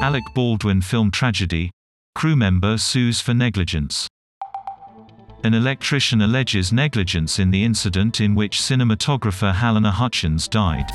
Alec Baldwin film tragedy. Crew member sues for negligence. An electrician alleges negligence in the incident in which cinematographer Halyna Hutchins died.